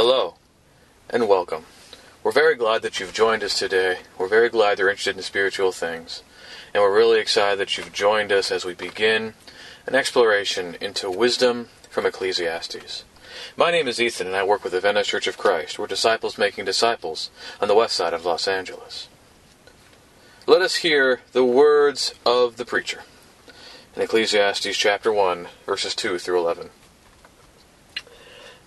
Hello, and welcome. We're very glad that you've joined us today. We're very glad you're interested in spiritual things. And we're really excited that you've joined us as we begin an exploration into wisdom from Ecclesiastes. My name is Ethan, and I work with the Venice Church of Christ. We're disciples making disciples on the west side of Los Angeles. Let us hear the words of the preacher in Ecclesiastes chapter 1, verses 2 through 11.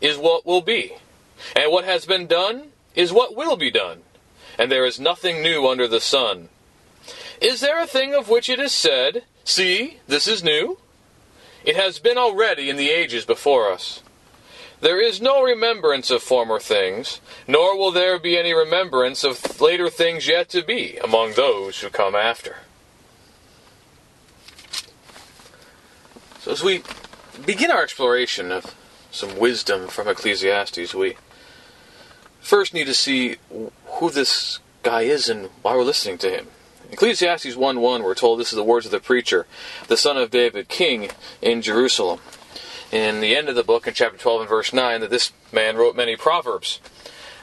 is what will be, and what has been done is what will be done, and there is nothing new under the sun. Is there a thing of which it is said, See, this is new? It has been already in the ages before us. There is no remembrance of former things, nor will there be any remembrance of later things yet to be among those who come after. So, as we begin our exploration of some wisdom from Ecclesiastes, we first need to see who this guy is and why we're listening to him. Ecclesiastes 1 1, we're told this is the words of the preacher, the son of David, king in Jerusalem. In the end of the book, in chapter 12 and verse 9, that this man wrote many proverbs.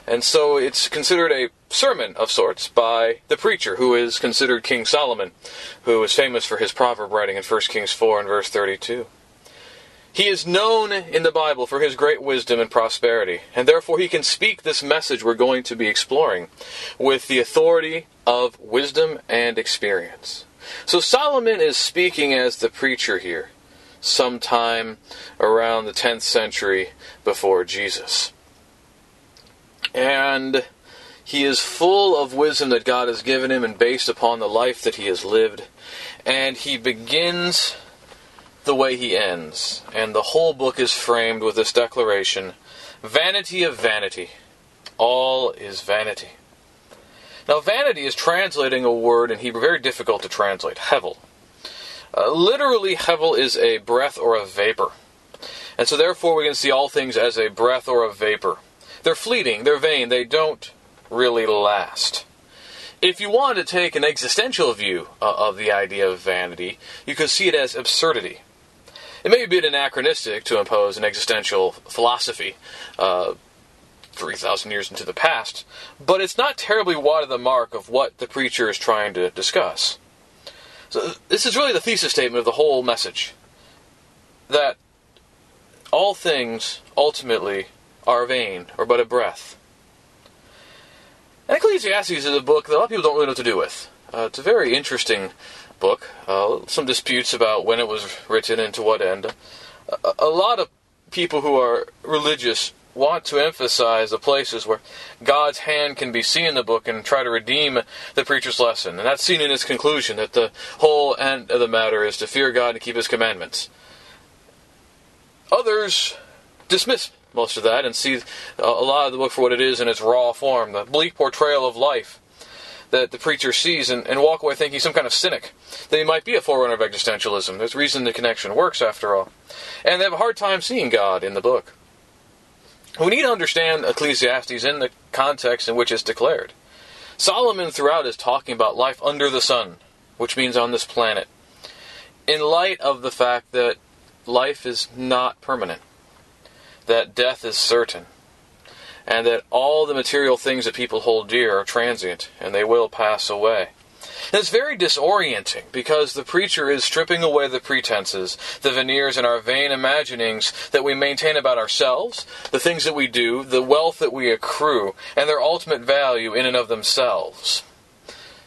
And so it's considered a sermon of sorts by the preacher, who is considered King Solomon, who is famous for his proverb writing in 1 Kings 4 and verse 32. He is known in the Bible for his great wisdom and prosperity, and therefore he can speak this message we're going to be exploring with the authority of wisdom and experience. So Solomon is speaking as the preacher here, sometime around the 10th century before Jesus. And he is full of wisdom that God has given him and based upon the life that he has lived. And he begins the way he ends. And the whole book is framed with this declaration Vanity of vanity. All is vanity. Now, vanity is translating a word in Hebrew very difficult to translate, hevel. Uh, literally, hevel is a breath or a vapor. And so, therefore, we can see all things as a breath or a vapor. They're fleeting, they're vain, they don't really last. If you want to take an existential view uh, of the idea of vanity, you could see it as absurdity. It may be a bit anachronistic to impose an existential philosophy uh, 3,000 years into the past, but it's not terribly wide of the mark of what the preacher is trying to discuss. So, this is really the thesis statement of the whole message that all things ultimately are vain or but a breath. And Ecclesiastes is a book that a lot of people don't really know what to do with. Uh, it's a very interesting book. Uh, some disputes about when it was written and to what end. A, a lot of people who are religious want to emphasize the places where God's hand can be seen in the book and try to redeem the preacher's lesson. And that's seen in his conclusion that the whole end of the matter is to fear God and keep his commandments. Others dismiss most of that and see a lot of the book for what it is in its raw form, the bleak portrayal of life that the preacher sees and, and walk away thinking he's some kind of cynic, that he might be a forerunner of existentialism. There's reason the connection works, after all. And they have a hard time seeing God in the book. We need to understand Ecclesiastes in the context in which it's declared. Solomon throughout is talking about life under the sun, which means on this planet, in light of the fact that life is not permanent, that death is certain, and that all the material things that people hold dear are transient and they will pass away. And it's very disorienting because the preacher is stripping away the pretenses, the veneers, and our vain imaginings that we maintain about ourselves, the things that we do, the wealth that we accrue, and their ultimate value in and of themselves.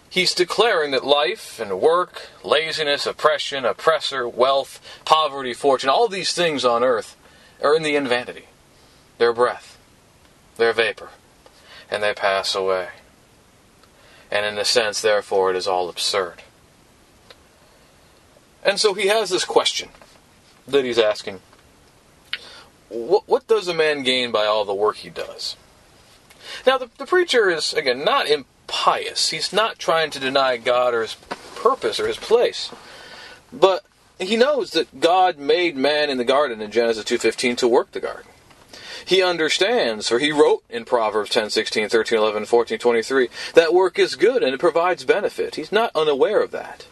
He's declaring that life and work, laziness, oppression, oppressor, wealth, poverty, fortune, all these things on earth are in the end vanity. They're breath, they're vapor, and they pass away. And in a sense, therefore, it is all absurd. And so he has this question that he's asking What, what does a man gain by all the work he does? Now, the, the preacher is, again, not impious. He's not trying to deny God or his purpose or his place. But he knows that God made man in the garden in Genesis 2.15 to work the garden. He understands, for he wrote in Proverbs 10, 16, 13, 11, 14, 23, that work is good and it provides benefit. He's not unaware of that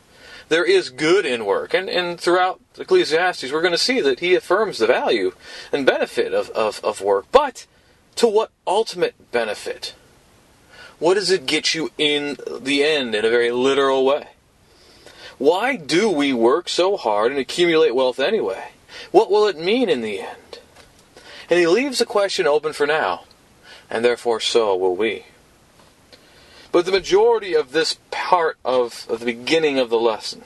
there is good in work. And, and throughout Ecclesiastes, we're going to see that he affirms the value and benefit of, of, of work. But to what ultimate benefit? What does it get you in the end in a very literal way? Why do we work so hard and accumulate wealth anyway? What will it mean in the end? And he leaves the question open for now, and therefore so will we. But the majority of this part of, of the beginning of the lesson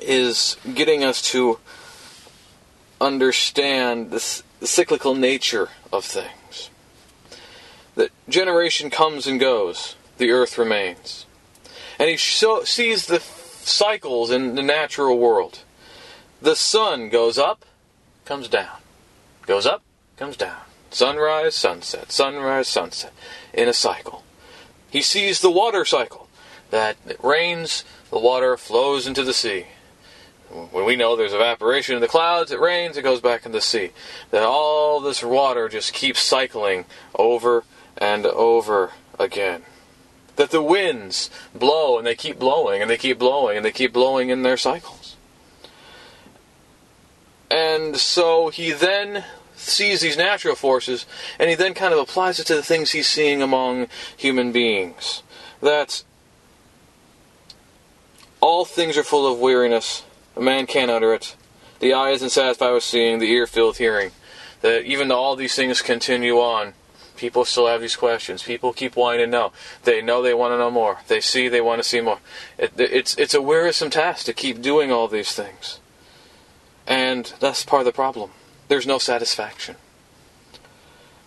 is getting us to understand this, the cyclical nature of things. That generation comes and goes, the earth remains. And he so, sees the cycles in the natural world. The sun goes up, comes down. Goes up, comes down. Sunrise, sunset, sunrise, sunset, in a cycle. He sees the water cycle, that it rains, the water flows into the sea. When we know there's evaporation in the clouds, it rains, it goes back in the sea. That all this water just keeps cycling over and over again. That the winds blow and they keep blowing and they keep blowing and they keep blowing in their cycles. And so he then sees these natural forces and he then kind of applies it to the things he's seeing among human beings. That all things are full of weariness, a man can't utter it. The eye isn't satisfied with seeing, the ear filled hearing. That even though all these things continue on, people still have these questions. People keep wanting to know. They know they want to know more. They see they want to see more. It, it's it's a wearisome task to keep doing all these things, and that's part of the problem there's no satisfaction.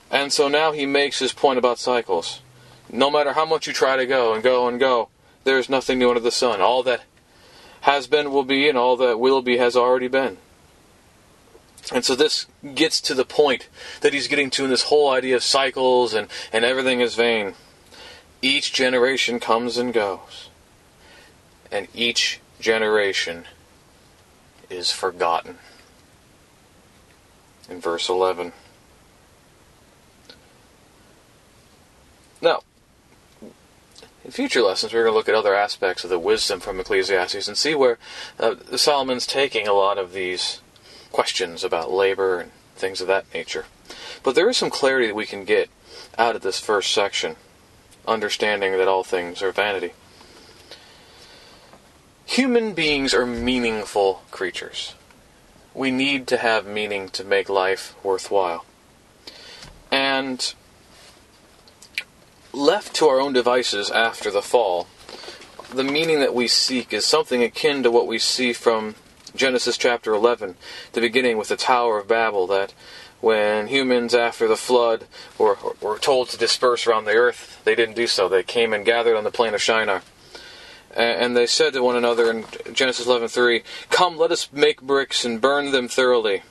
And so now he makes his point about cycles. No matter how much you try to go and go and go, there's nothing new under the sun. All that has been will be, and all that will be has already been. And so this gets to the point that he's getting to in this whole idea of cycles and, and everything is vain. Each generation comes and goes. And each generation is forgotten in verse 11. Now, in future lessons, we're going to look at other aspects of the wisdom from Ecclesiastes and see where uh, Solomon's taking a lot of these questions about labor and things of that nature. But there is some clarity that we can get out of this first section, understanding that all things are vanity. Human beings are meaningful creatures we need to have meaning to make life worthwhile. And left to our own devices after the fall, the meaning that we seek is something akin to what we see from Genesis chapter 11, the beginning with the Tower of Babel, that when humans after the flood were, were told to disperse around the earth, they didn't do so. They came and gathered on the plain of Shinar and they said to one another in Genesis 11:3, "Come, let us make bricks and burn them thoroughly."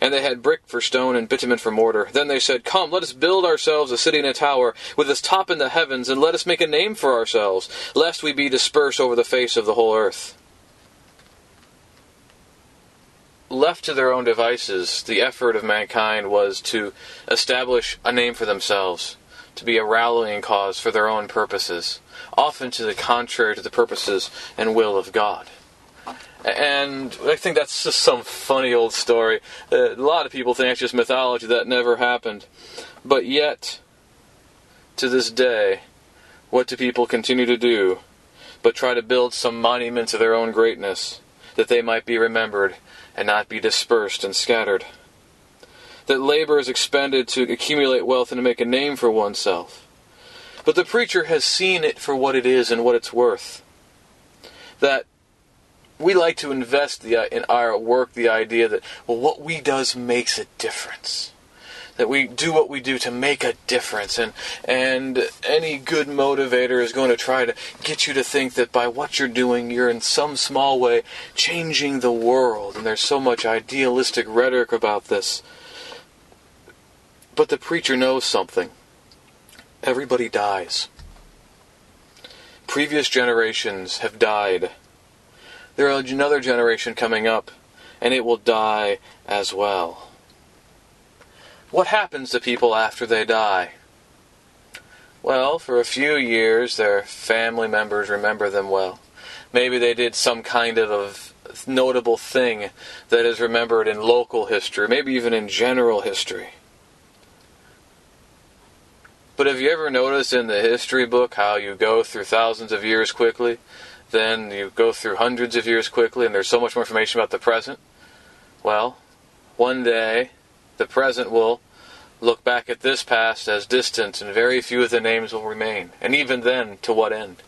And they had brick for stone and bitumen for mortar. Then they said, Come, let us build ourselves a city and a tower, with its top in the heavens, and let us make a name for ourselves, lest we be dispersed over the face of the whole earth. Left to their own devices, the effort of mankind was to establish a name for themselves, to be a rallying cause for their own purposes often to the contrary to the purposes and will of God. And I think that's just some funny old story. A lot of people think it's just mythology that never happened. But yet, to this day, what do people continue to do but try to build some monument to their own greatness, that they might be remembered and not be dispersed and scattered? That labor is expended to accumulate wealth and to make a name for oneself But the preacher has seen it for what it is and what it's worth. That we like to invest the, uh, in our work the idea that, well, what we does makes a difference. That we do what we do to make a difference. And, and any good motivator is going to try to get you to think that by what you're doing, you're in some small way changing the world. And there's so much idealistic rhetoric about this. But the preacher knows something. Everybody dies. Previous generations have died there is another generation coming up, and it will die as well. What happens to people after they die? Well, for a few years, their family members remember them well. Maybe they did some kind of notable thing that is remembered in local history, maybe even in general history. But have you ever noticed in the history book how you go through thousands of years quickly? then you go through hundreds of years quickly, and there's so much more information about the present. Well, one day, the present will look back at this past as distant, and very few of the names will remain. And even then, to what end?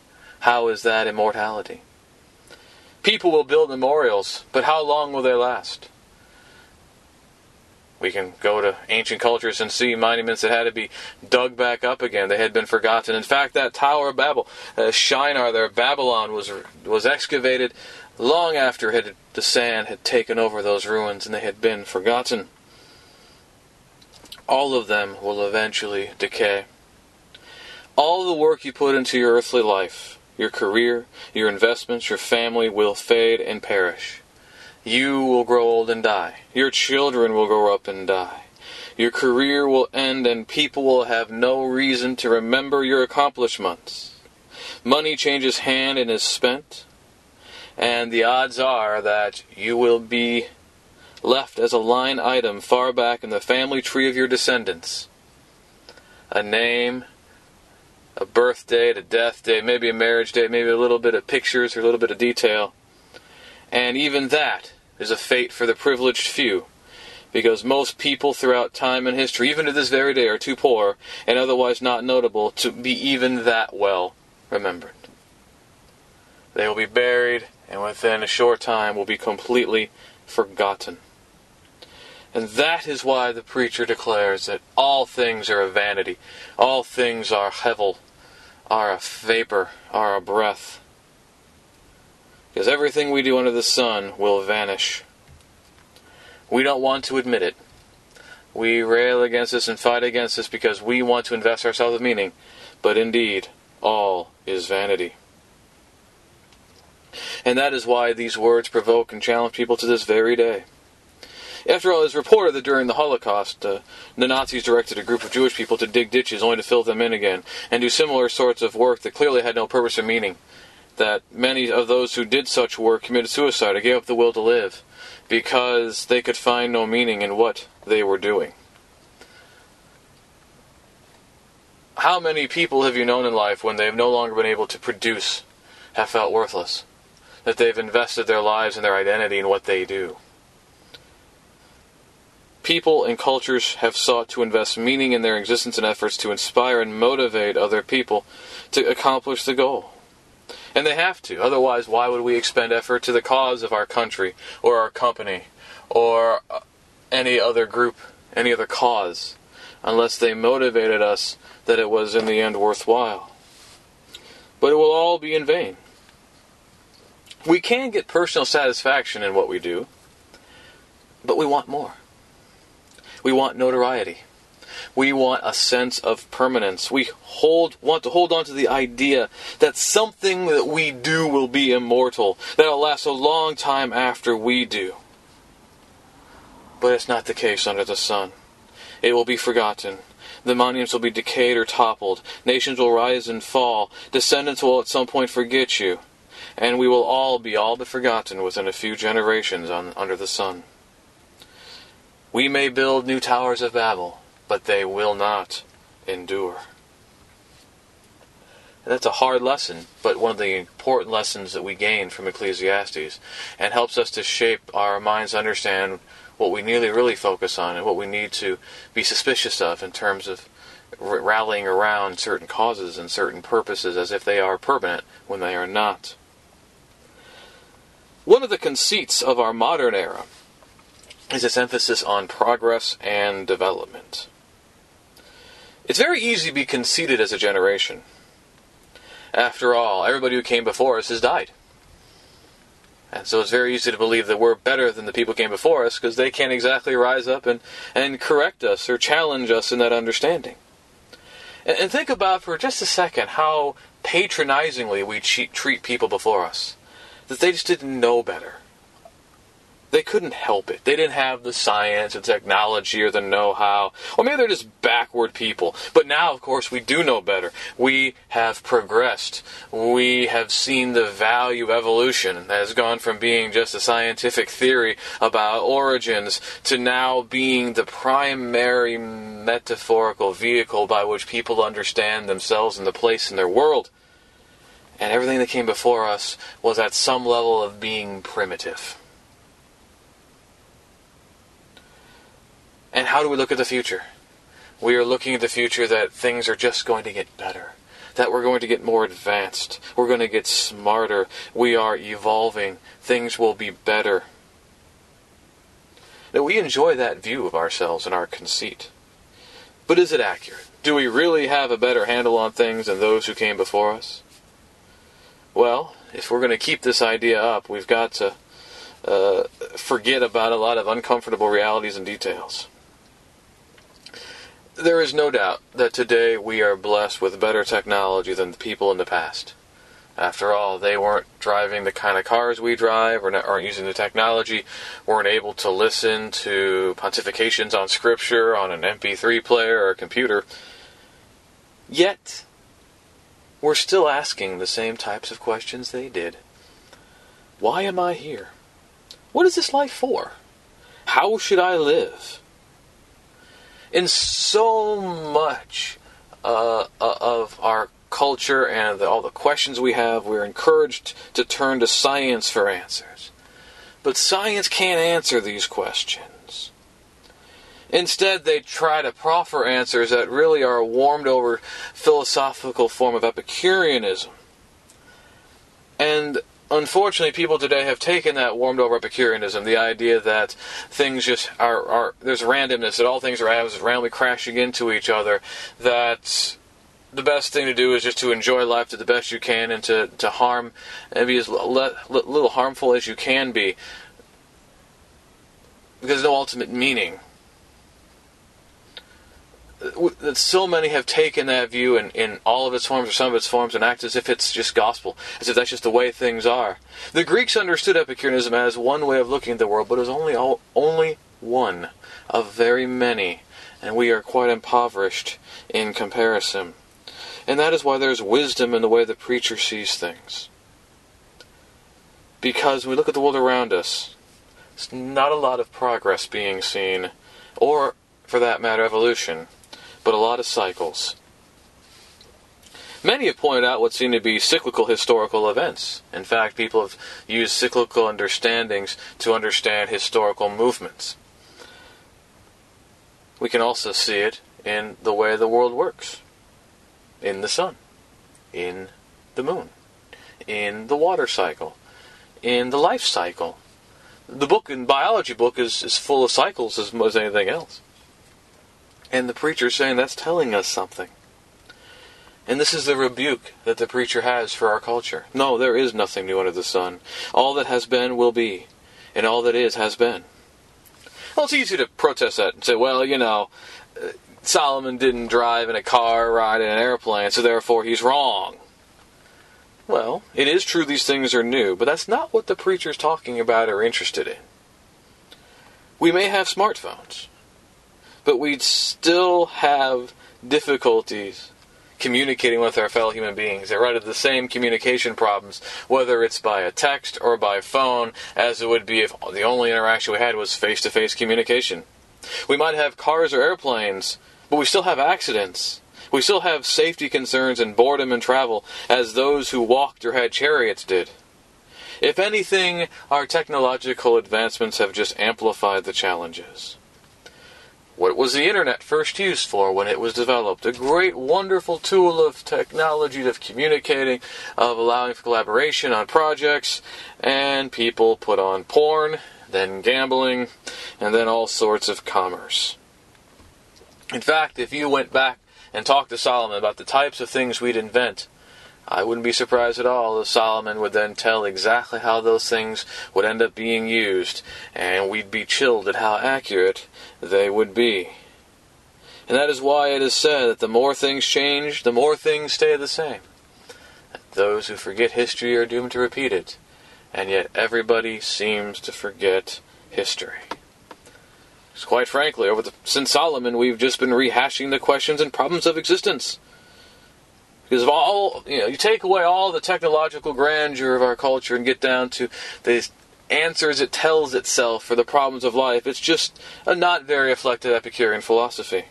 How is that immortality? People will build memorials, but how long will they last? We can go to ancient cultures and see monuments that had to be dug back up again. They had been forgotten. In fact, that Tower of Babel, uh, Shinar there, Babylon, was was excavated long after had, the sand had taken over those ruins and they had been forgotten. All of them will eventually decay. All the work you put into your earthly life, your career, your investments, your family will fade and perish. You will grow old and die. Your children will grow up and die. Your career will end and people will have no reason to remember your accomplishments. Money changes hand and is spent, and the odds are that you will be left as a line item far back in the family tree of your descendants. A name, a birth date, a death date, maybe a marriage date, maybe a little bit of pictures or a little bit of detail. And even that is a fate for the privileged few, because most people throughout time and history, even to this very day, are too poor and otherwise not notable to be even that well remembered. They will be buried, and within a short time will be completely forgotten. And that is why the preacher declares that all things are a vanity, all things are hevel, are a vapor, are a breath. Because everything we do under the sun will vanish. We don't want to admit it. We rail against this and fight against this because we want to invest ourselves with meaning. But indeed, all is vanity. And that is why these words provoke and challenge people to this very day. After all, it is reported that during the Holocaust, uh, the Nazis directed a group of Jewish people to dig ditches only to fill them in again, and do similar sorts of work that clearly had no purpose or meaning that many of those who did such work committed suicide or gave up the will to live because they could find no meaning in what they were doing. How many people have you known in life when they have no longer been able to produce have felt worthless? That they've invested their lives and their identity in what they do. People and cultures have sought to invest meaning in their existence and efforts to inspire and motivate other people to accomplish the goal. And they have to. Otherwise, why would we expend effort to the cause of our country or our company or uh, any other group, any other cause, unless they motivated us that it was in the end worthwhile? But it will all be in vain. We can get personal satisfaction in what we do, but we want more. We want notoriety. We want a sense of permanence. We hold want to hold on to the idea that something that we do will be immortal, that it'll last a long time after we do. But it's not the case under the sun. It will be forgotten. The monuments will be decayed or toppled. Nations will rise and fall. Descendants will at some point forget you. And we will all be all but forgotten within a few generations on, under the sun. We may build new towers of Babel, but they will not endure. And that's a hard lesson, but one of the important lessons that we gain from Ecclesiastes, and helps us to shape our minds to understand what we need really focus on and what we need to be suspicious of in terms of rallying around certain causes and certain purposes as if they are permanent when they are not. One of the conceits of our modern era is its emphasis on progress and development. It's very easy to be conceited as a generation. After all, everybody who came before us has died. And so it's very easy to believe that we're better than the people who came before us because they can't exactly rise up and, and correct us or challenge us in that understanding. And, and think about for just a second how patronizingly we treat people before us. That they just didn't know better they couldn't help it. They didn't have the science and technology or the know how. Or maybe they're just backward people. But now, of course, we do know better. We have progressed. We have seen the value of evolution that has gone from being just a scientific theory about origins to now being the primary metaphorical vehicle by which people understand themselves and the place in their world. And everything that came before us was at some level of being primitive. And how do we look at the future? We are looking at the future that things are just going to get better, that we're going to get more advanced, we're going to get smarter, we are evolving, things will be better. Now, we enjoy that view of ourselves and our conceit. But is it accurate? Do we really have a better handle on things than those who came before us? Well, if we're going to keep this idea up, we've got to uh, forget about a lot of uncomfortable realities and details. There is no doubt that today we are blessed with better technology than the people in the past. After all, they weren't driving the kind of cars we drive, or aren't using the technology, weren't able to listen to pontifications on Scripture on an MP3 player or a computer. Yet, we're still asking the same types of questions they did. Why am I here? What is this life for? How should I live? In so much uh, uh, of our culture and all the questions we have, we're encouraged to turn to science for answers. But science can't answer these questions. Instead, they try to proffer answers that really are a warmed over philosophical form of Epicureanism. And unfortunately, people today have taken that warmed over Epicureanism, the idea that things just are, are there's randomness, that all things are randomly crashing into each other, that the best thing to do is just to enjoy life to the best you can and to, to harm and be as little harmful as you can be. Because there's no ultimate meaning that so many have taken that view in, in all of its forms or some of its forms and act as if it's just gospel, as if that's just the way things are. The Greeks understood Epicureanism as one way of looking at the world, but it was only all, only one of very many, and we are quite impoverished in comparison. And that is why there's wisdom in the way the preacher sees things. Because when we look at the world around us, it's not a lot of progress being seen, or, for that matter, evolution but a lot of cycles. Many have pointed out what seem to be cyclical historical events. In fact, people have used cyclical understandings to understand historical movements. We can also see it in the way the world works in the sun, in the moon, in the water cycle, in the life cycle. The book, in biology book, is, is full of cycles as much as anything else. And the preacher is saying that's telling us something. And this is the rebuke that the preacher has for our culture. No, there is nothing new under the sun. All that has been will be, and all that is has been. Well, it's easy to protest that and say, well, you know, Solomon didn't drive in a car, ride in an airplane, so therefore he's wrong. Well, it is true these things are new, but that's not what the preacher's talking about or interested in. We may have smartphones but we'd still have difficulties communicating with our fellow human beings. They run into the same communication problems, whether it's by a text or by phone, as it would be if the only interaction we had was face to face communication. We might have cars or airplanes, but we still have accidents. We still have safety concerns and boredom in travel, as those who walked or had chariots did. If anything, our technological advancements have just amplified the challenges. What was the internet first used for when it was developed? A great, wonderful tool of technology of communicating, of allowing for collaboration on projects, and people put on porn, then gambling, and then all sorts of commerce. In fact, if you went back and talked to Solomon about the types of things we'd invent, I wouldn't be surprised at all if Solomon would then tell exactly how those things would end up being used, and we'd be chilled at how accurate they would be. And that is why it is said that the more things change, the more things stay the same. Those who forget history are doomed to repeat it, and yet everybody seems to forget history. Because quite frankly, over the, since Solomon, we've just been rehashing the questions and problems of existence. Because of all, you know, you take away all the technological grandeur of our culture and get down to the answers it tells itself for the problems of life, it's just a not very reflective Epicurean philosophy.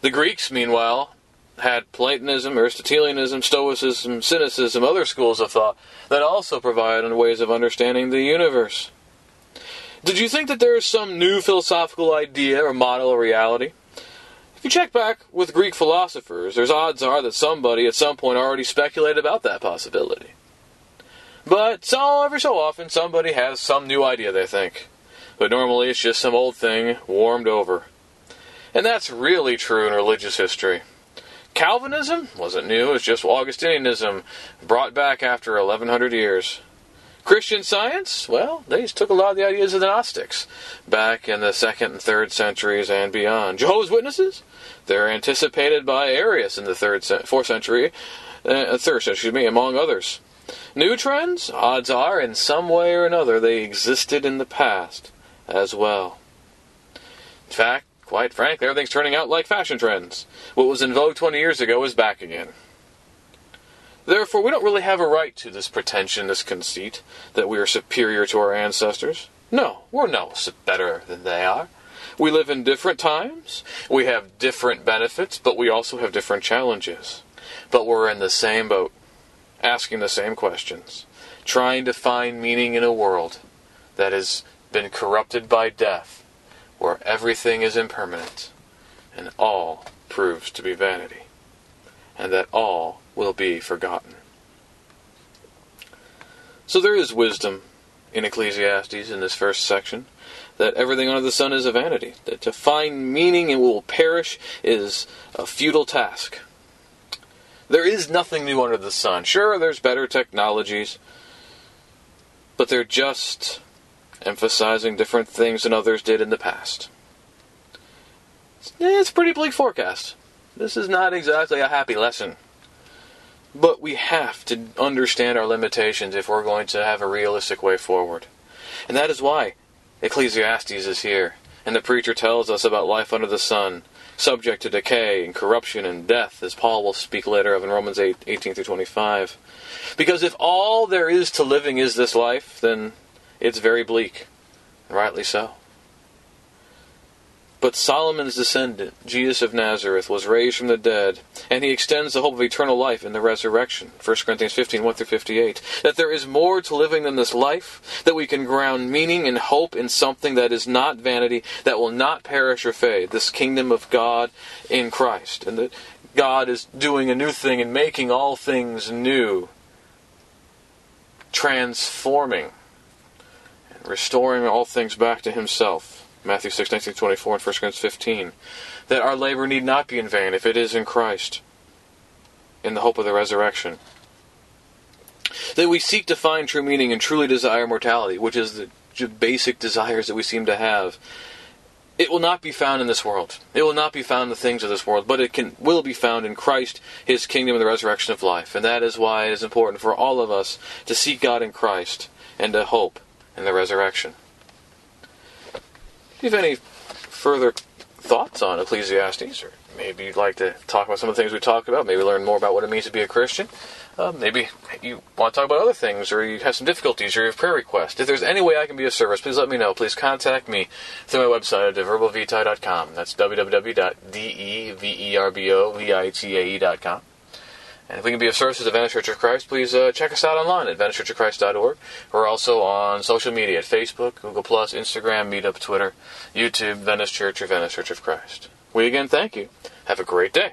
The Greeks, meanwhile, had Platonism, Aristotelianism, Stoicism, Cynicism, other schools of thought that also provided ways of understanding the universe. Did you think that there is some new philosophical idea or model of reality? If you check back with Greek philosophers, there's odds are that somebody at some point already speculated about that possibility. But so every so often somebody has some new idea they think. But normally it's just some old thing warmed over. And that's really true in religious history. Calvinism wasn't new, it's just Augustinianism brought back after 1100 years. Christian science, well, they took a lot of the ideas of the Gnostics back in the second and third centuries and beyond. Jehovah's Witnesses, they're anticipated by Arius in the third, fourth century, uh, third century, me, among others. New trends, odds are, in some way or another, they existed in the past as well. In fact, quite frankly, everything's turning out like fashion trends. What was in vogue 20 years ago is back again. Therefore, we don't really have a right to this pretension, this conceit, that we are superior to our ancestors. No, we're no better than they are. We live in different times, we have different benefits, but we also have different challenges. But we're in the same boat, asking the same questions, trying to find meaning in a world that has been corrupted by death, where everything is impermanent, and all proves to be vanity, and that all will be forgotten. So there is wisdom in Ecclesiastes in this first section that everything under the sun is a vanity, that to find meaning and will perish is a futile task. There is nothing new under the sun. Sure, there's better technologies, but they're just emphasizing different things than others did in the past. It's a pretty bleak forecast. This is not exactly a happy lesson. But we have to understand our limitations if we're going to have a realistic way forward. And that is why Ecclesiastes is here. And the preacher tells us about life under the sun, subject to decay and corruption and death, as Paul will speak later of in Romans 8 18 through 25. Because if all there is to living is this life, then it's very bleak. And rightly so. But Solomon's descendant, Jesus of Nazareth, was raised from the dead, and he extends the hope of eternal life in the resurrection. 1 Corinthians 15, 1 through 58. That there is more to living than this life, that we can ground meaning and hope in something that is not vanity, that will not perish or fade, this kingdom of God in Christ. And that God is doing a new thing and making all things new, transforming, and restoring all things back to himself. Matthew 6, 19, 24, and 1 Corinthians 15, that our labor need not be in vain if it is in Christ, in the hope of the resurrection. That we seek to find true meaning and truly desire mortality, which is the basic desires that we seem to have. It will not be found in this world. It will not be found in the things of this world, but it can will be found in Christ, His kingdom, and the resurrection of life. And that is why it is important for all of us to seek God in Christ and to hope in the resurrection. Do you have any further thoughts on Ecclesiastes, or maybe you'd like to talk about some of the things we talked about, maybe learn more about what it means to be a Christian? Uh, maybe you want to talk about other things, or you have some difficulties, or you have prayer requests. If there's any way I can be of service, please let me know. Please contact me through my website at deverbovitae.com. That's www.deverbovitae.com. And if we can be of service to the Venice Church of Christ, please uh, check us out online at VeniceChurchOfChrist.org. We're also on social media at Facebook, Google+, Instagram, Meetup, Twitter, YouTube, Venice Church or Venice Church of Christ. We again thank you. Have a great day.